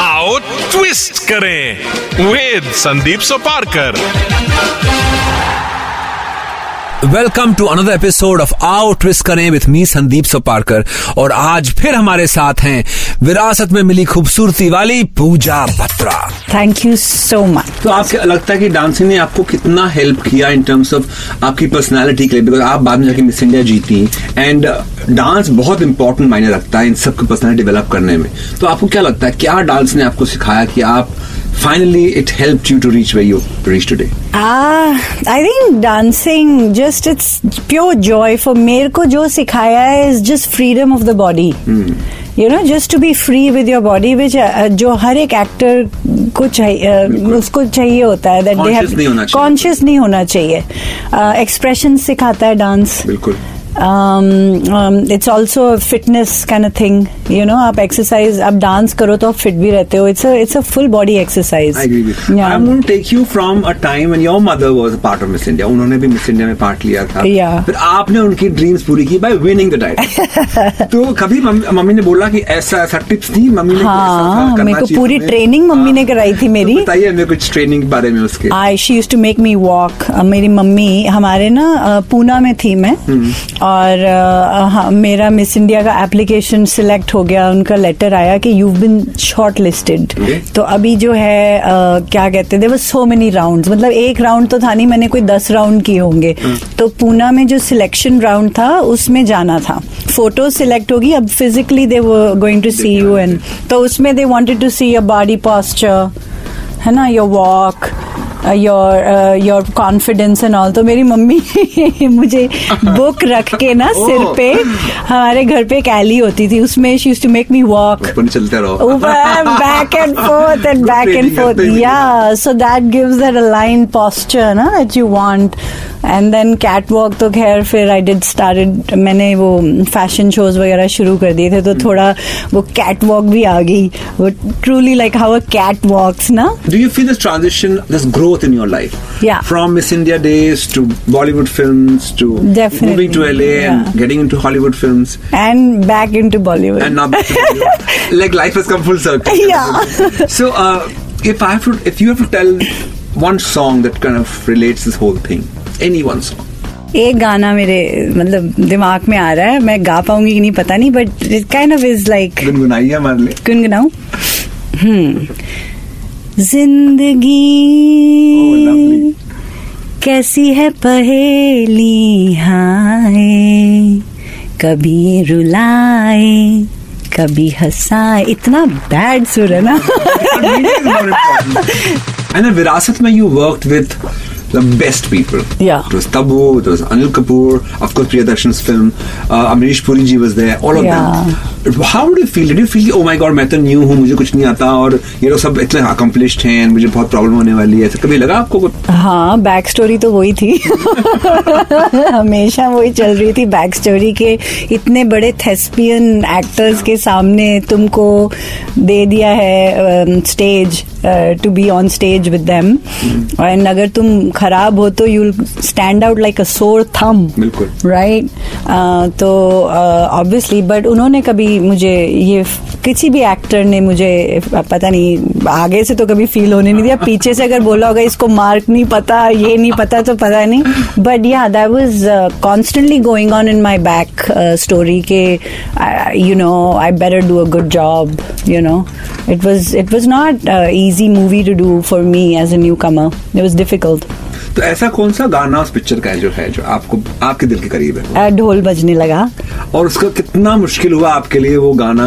आओ ट्विस्ट करें with Sandeep Soparkar. Welcome to another episode of आओ ट्विस्ट करें विथ मी संदीप सोपारकर और आज फिर हमारे साथ हैं विरासत में मिली खूबसूरती वाली Pooja Batra. Thank you so much तो आपको लगता है कि डांसिंग ने आपको कितना हेल्प किया इन टर्म्स ऑफ़ आपकी पर्सनालिटी के लिए? बिकॉज़ आप बाद में जाके मिस इंडिया जीती एंड डांस बहुत इंपॉर्टेंट मायने रखता है इन सबकी पर्सनैलिटी डेवलप करने में। तो आपको क्या लगता है क्या डांस ने आपको सिखाया कि आप finally it help you to reach way you reach today I think dancing just it's pure joy for मेरे को जो सिखाया है is just freedom of the body you know just to be free with your body which जो हर एक actor को चाहिए uh, उसको चाहिए होता है दैट दे Conscious नहीं होना हैव चाहिए। कॉन्शियस नहीं होना चाहिए एक्सप्रेशन सिखाता है डांस बिल्कुल um, um, it's also a fitness kind of thing you know आप exercise आप डांस करो तो आप फिट भी रहते हो it's a it's a full body exercise I agree with you. yeah. I'm going to take you from a time when your mother was a part of Miss India. उन्होंने भी miss India में part लिया था Yeah. फिर आपने उनकी dreams पूरी की बाय विनिंग द टाइटल तो कभी मम्मी मम्मी ने बोला कि ऐसा ऐसा टिप्स दी मम्मी ने हाँ, मेरे को पूरी ट्रेनिंग मम्मी ने हाँ। कराई थी मेरी। तो बताइए हमें कुछ ट्रेनिंग के बारे में उसके I she use to make me walk मेरी मम्मी हमारे ना पूना में थी मैं और हाँ, मेरा मिस इंडिया का एप्लीकेशन सिलेक्ट हो गया उनका लेटर आया कि यू बिन शॉर्ट लिस्टेड तो अभी जो है क्या कहते हैं सो मेनी राउंड मतलब एक राउंड तो था नहीं मैंने कोई दस राउंड किए होंगे. तो पूना में जो सिलेक्शन राउंड था उसमें जाना था. फ़ोटो सिलेक्ट होगी अब फिजिकली दे वो going to see you and तो उसमें they wanted to see your body posture है ना your walk your your confidence and all तो मेरी मम्मी मुझे बुक रख के ना सिर पे हमारे घर पे एक एली होती थी उसमें she use to make me walk back and forth and back and forth yeah so that gives that align posture ना दैट यू वांट ना that you want. And then catwalk तो खैर फिर I did started मैंने वो fashion shows वगैरह शुरू कर दिए थे तो थोड़ा वो catwalk भी आ गई वो truly like how a cat walks ना Do you feel this transition, this growth in your life? Yeah. From Miss India days to Bollywood films to Definitely, moving to LA yeah. and getting into Hollywood films and back into Bollywood. and now back to Bollywood. like life has come full circle. Yeah. so uh, if I have to, if you have to tell one song that kind of relates this whole thing, any one song. एक गाना मेरे मतलब दिमाग में आ रहा है मैं गा पाऊँगी कि नहीं पता नहीं but it kind of is like गुनगुनाइए हमारे लिए गुनगुनाऊं? हम्म ज़िंदगी कैसी है पहेली? हाय। कभी रुलाए कभी हंसाए। इतना बैड सुर है ना। Virasat mein you worked with the best people. Yeah. It was Tabu, it was Anil Kapoor, of course Priyadarshan's film, uh, Amrish Puriji was there, all of them. You feel? Did you feel, oh my god, मैं तो new हूँ मुझे कुछ नहीं आता और ये लोग सब इतने accomplished हैं मुझे बहुत प्रॉब्लम होने वाली है। कभी लगा आपको हाँ बैक स्टोरी तो वही थी। हमेशा वही चल रही थी बैक स्टोरी के इतने बड़े थेस्पियन एक्टर्स के सामने तुमको दे दिया है stage to be on stage with them and अगर तुम खराब हो तो you stand out like a sore thumb बिल्कुल। राइट तो ऑब्वियसली बट उन्होंने कभी मुझे ये किसी भी एक्टर ने मुझे पता नहीं आगे से तो कभी फील होने नहीं दिया। पीछे से अगर बोला होगा इसको मार्क नहीं पता ये नहीं पता तो पता नहीं। But yeah that was constantly going on in my back story के you know I better do a good job you know it was it was not uh, movie to do for me as as a newcomer. It was difficult. तो ऐसा कौन सा गाना उस picture का है जो है जो आपको आपके दिल के करीब है? ढोल बजने लगा। और उसका कितना मुश्किल हुआ आपके लिए वो गाना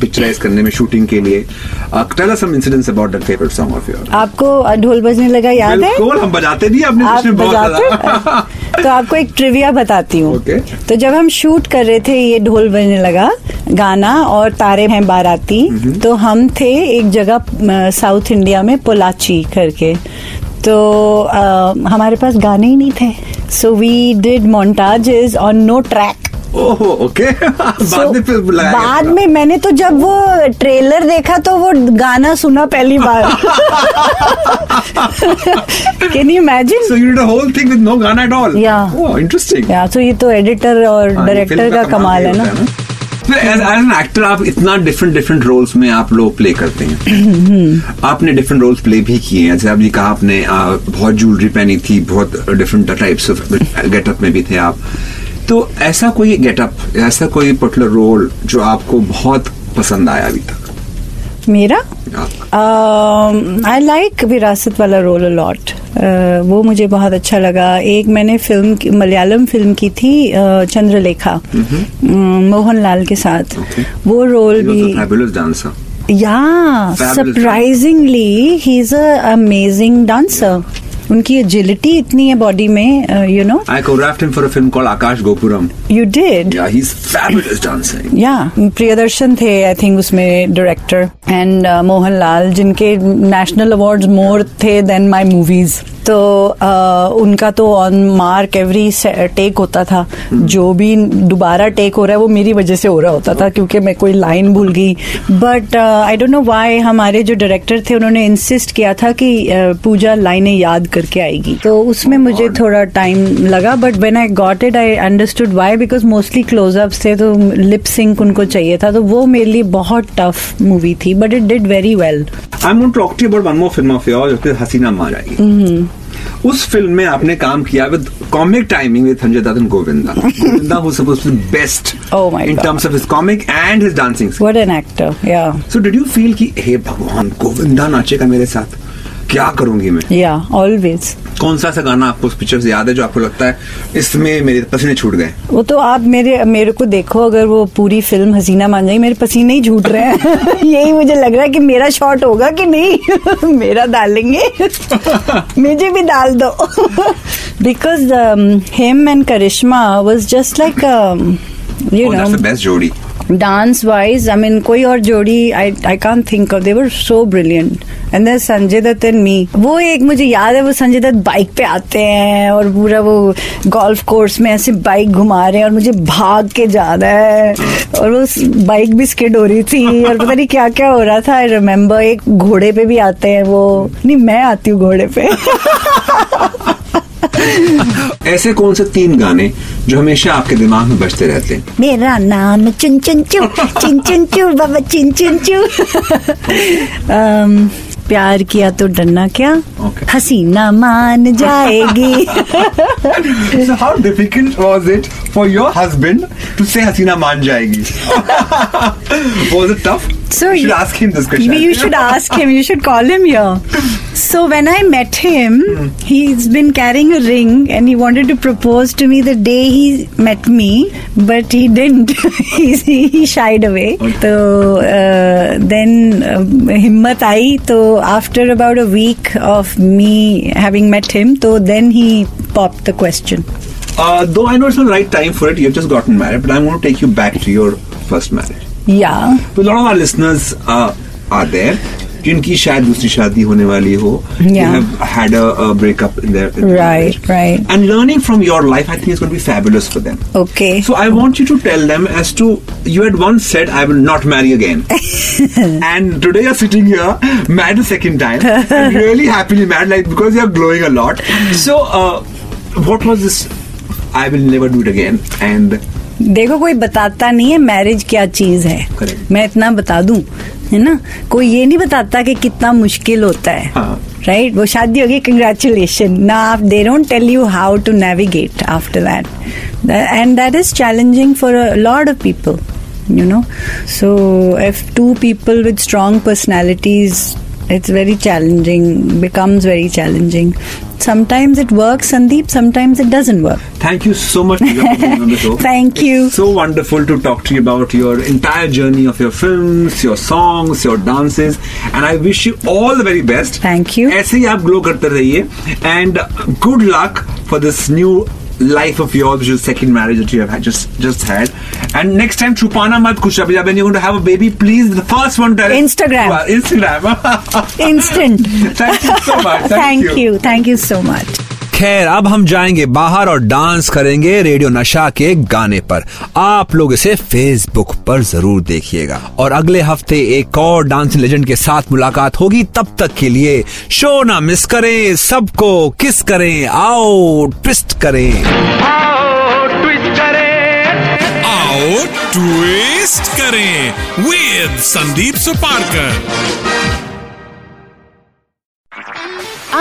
पिक्चराइज करने में शूटिंग के लिए? Tell some incidents about that favourite song of your आपको ढोल बजने लगा याद है? बिल्कुल हम बजाते भी आप बजाते? तो आपको एक ट्रिविया बताती हूँ। Okay. तो जब हम शूट कर रहे थे ये ढोल बजने लगा गाना और तारे हैं बाराती तो हम थे एक जगह साउथ इंडिया में पोलाची करके। तो अ, हमारे पास गाने ही नहीं थे। So we did montages on no track okay बाद में फिर गया बाद में मैंने तो जब वो ट्रेलर देखा तो वो गाना सुना पहली बार। Can you imagine So you did a whole thing with no Ghana at all? Yeah. Oh, interesting. या तो ये तो एडिटर और हाँ, डायरेक्टर फ़िल्म का कमाल है ये ना। होता फिर एज एन एक्टर आप इतना डिफरेंट डिफरेंट रोल्स में आप लोग प्ले करते हैं। आपने डिफरेंट रोल्स प्ले भी किए हैं। जैसे आपने कहा आपने बहुत ज्वेलरी पहनी थी बहुत डिफरेंट टाइप्स ऑफ़ गेटअप में भी थे आप। तो ऐसा कोई गेटअप ऐसा कोई पर्टिकुलर रोल जो आपको बहुत पसंद आया अभी तक? मेरा। आई लाइक विरासत वाला रोल अलॉट वो मुझे बहुत अच्छा लगा एक मैंने फ़िल्म मलयालम फ़िल्म की थी चंद्रलेखा मोहन लाल के साथ वो रोल भी dancer yeah surprisingly he is a amazing dancer उनकी एजिलिटी इतनी है बॉडी में you know I choreographed him for a film called Akash Gopuram you did yeah he is fabulous dancer yeah Priyadarshan थे I think उसमें director and Mohan Lal जिनके national awards more थे then my movies तो uh, उनका तो on mark every take होता था। जो भी दोबारा टेक हो रहा है वो मेरी वजह से हो रहा होता था क्योंकि मैं कोई लाइन भूल गई। But I don't know why हमारे जो डायरेक्टर थे उन्होंने इंसिस्ट किया था कि पूजा लाइनें याद करके आएगी। तो उसमें मुझे थोड़ा टाइम लगा but when I got it I understood why because mostly close ups थे तो लिप सिंक उनको चाहिए था तो वो मेरे लिए बहुत टफ मूवी थी but it did very well I'm going to talk to you about one more film of yours, जो कि हसीना मान जाएगी उस फ़िल्म में आपने काम किया with comic timing with Sanjay Dutt and Govinda Govinda who suppose to best Oh my in God. Terms of his comic and his dancing what an actor yeah so did you feel कि हे भगवान गोविंदा नाचेगा मेरे साथ? क्या करूँगी मैं? या always कौन सा ऐसा गाना आपको उस पिक्चर से याद है जो आपको लगता है इसमें मेरे पसीने छूट गए? वो तो आप मेरे मेरे को देखो अगर वो पूरी फ़िल्म हसीना मान जाएगी मेरे पसीने ही झूठ रहे हैं। यही मुझे लग रहा है कि मेरा शॉट होगा कि नहीं? मेरा डालेंगे। मुझे भी डाल दो। Because him and Karisma was just like you know best जोड़ी डांस वाइज आई मीन कोई और जोड़ी I I can think of ever so brilliant and then Sanjay Dutt and me वो एक मुझे याद है वो संजय दत्त बाइक पे आते हैं और पूरा वो गोल्फ कोर्स में ऐसे बाइक घुमा रहे हैं और मुझे भाग के जाना है। और वो बाइक भी स्किड हो रही थी और पता नहीं क्या क्या हो रहा था आई रिमेम्बर एक घोड़े पे भी आते हैं वो। नहीं मैं आती हूँ घोड़े पे। ऐसे कौन से तीन गाने जो हमेशा आपके दिमाग में बजते रहते हैं? मेरा नाम चिन चिन चू चिन चिन चू बाबा चिन चिन चू। प्यार किया तो डरना क्या Okay. हसीना मान जाएगी So how difficult was it for your husband to say हसीना मान जाएगी? was it tough? So you should you- ask him this question. You should ask him. You should call him here. So when I met him, he's been carrying a ring and he wanted to propose to me the day he met me, but he didn't. he, he shied away. So uh, then uh, हिम्मत आई तो after about a week of me having met him, so then he popped the question. Uh, though I know it's not the right time for it, you've just gotten married, but I'm going to take you back to your first marriage. Yeah. So a lot of our listeners uh, are there. जिनकी शायद दूसरी शादी होने वाली हो Yeah. you have had a, a breakup in their in their Right, marriage. right. and learning from your life I think is going to be fabulous for them Okay. So I want you to tell them as to you had once said I will not marry again, and today you're sitting here married a second time, and really happily married, like because you're glowing a lot. So, uh, what देखो कोई बताता नहीं है marriage क्या चीज़ है। Correct. मैं इतना बता दू है ना? कोई ये नहीं बताता कि कितना मुश्किल होता है। हाँ। राइट वो शादी होगी कंग्रेचुलेशन ना आप they tell you how to navigate after that and that is challenging for a lot of people you know so if two people with strong personalities it's very challenging becomes very challenging sometimes it works sandeep sometimes it doesn't work Thank you so much for being on the show. Thank you. So wonderful to talk to you about your entire journey of your films, your songs, your dances, and I wish you all the very best. Thank you. ऐसे ही आप glow करते रहिए and good luck for this new life of yours, which is second marriage that you have had, just just had. And next time, chupana mat kuch abhi when you're going to have a baby, please the first one tell Instagram. Instagram. Instant. Thank you so much. Thank, Thank you. you. Thank you so much. खैर, अब हम जाएँगे बाहर और dance करेंगे radio नशा के गाने पर। आप लोग इसे फेसबुक पर ज़रूर देखिएगा। और अगले हफ़्ते एक और डांसिंग लेजेंड के साथ मुलाकात होगी। तब तक के लिए शो ना मिस करें, सबको किस करें, आओ ट्विस्ट करें। आओ ट्विस्ट करें विद संदीप सुपारकर।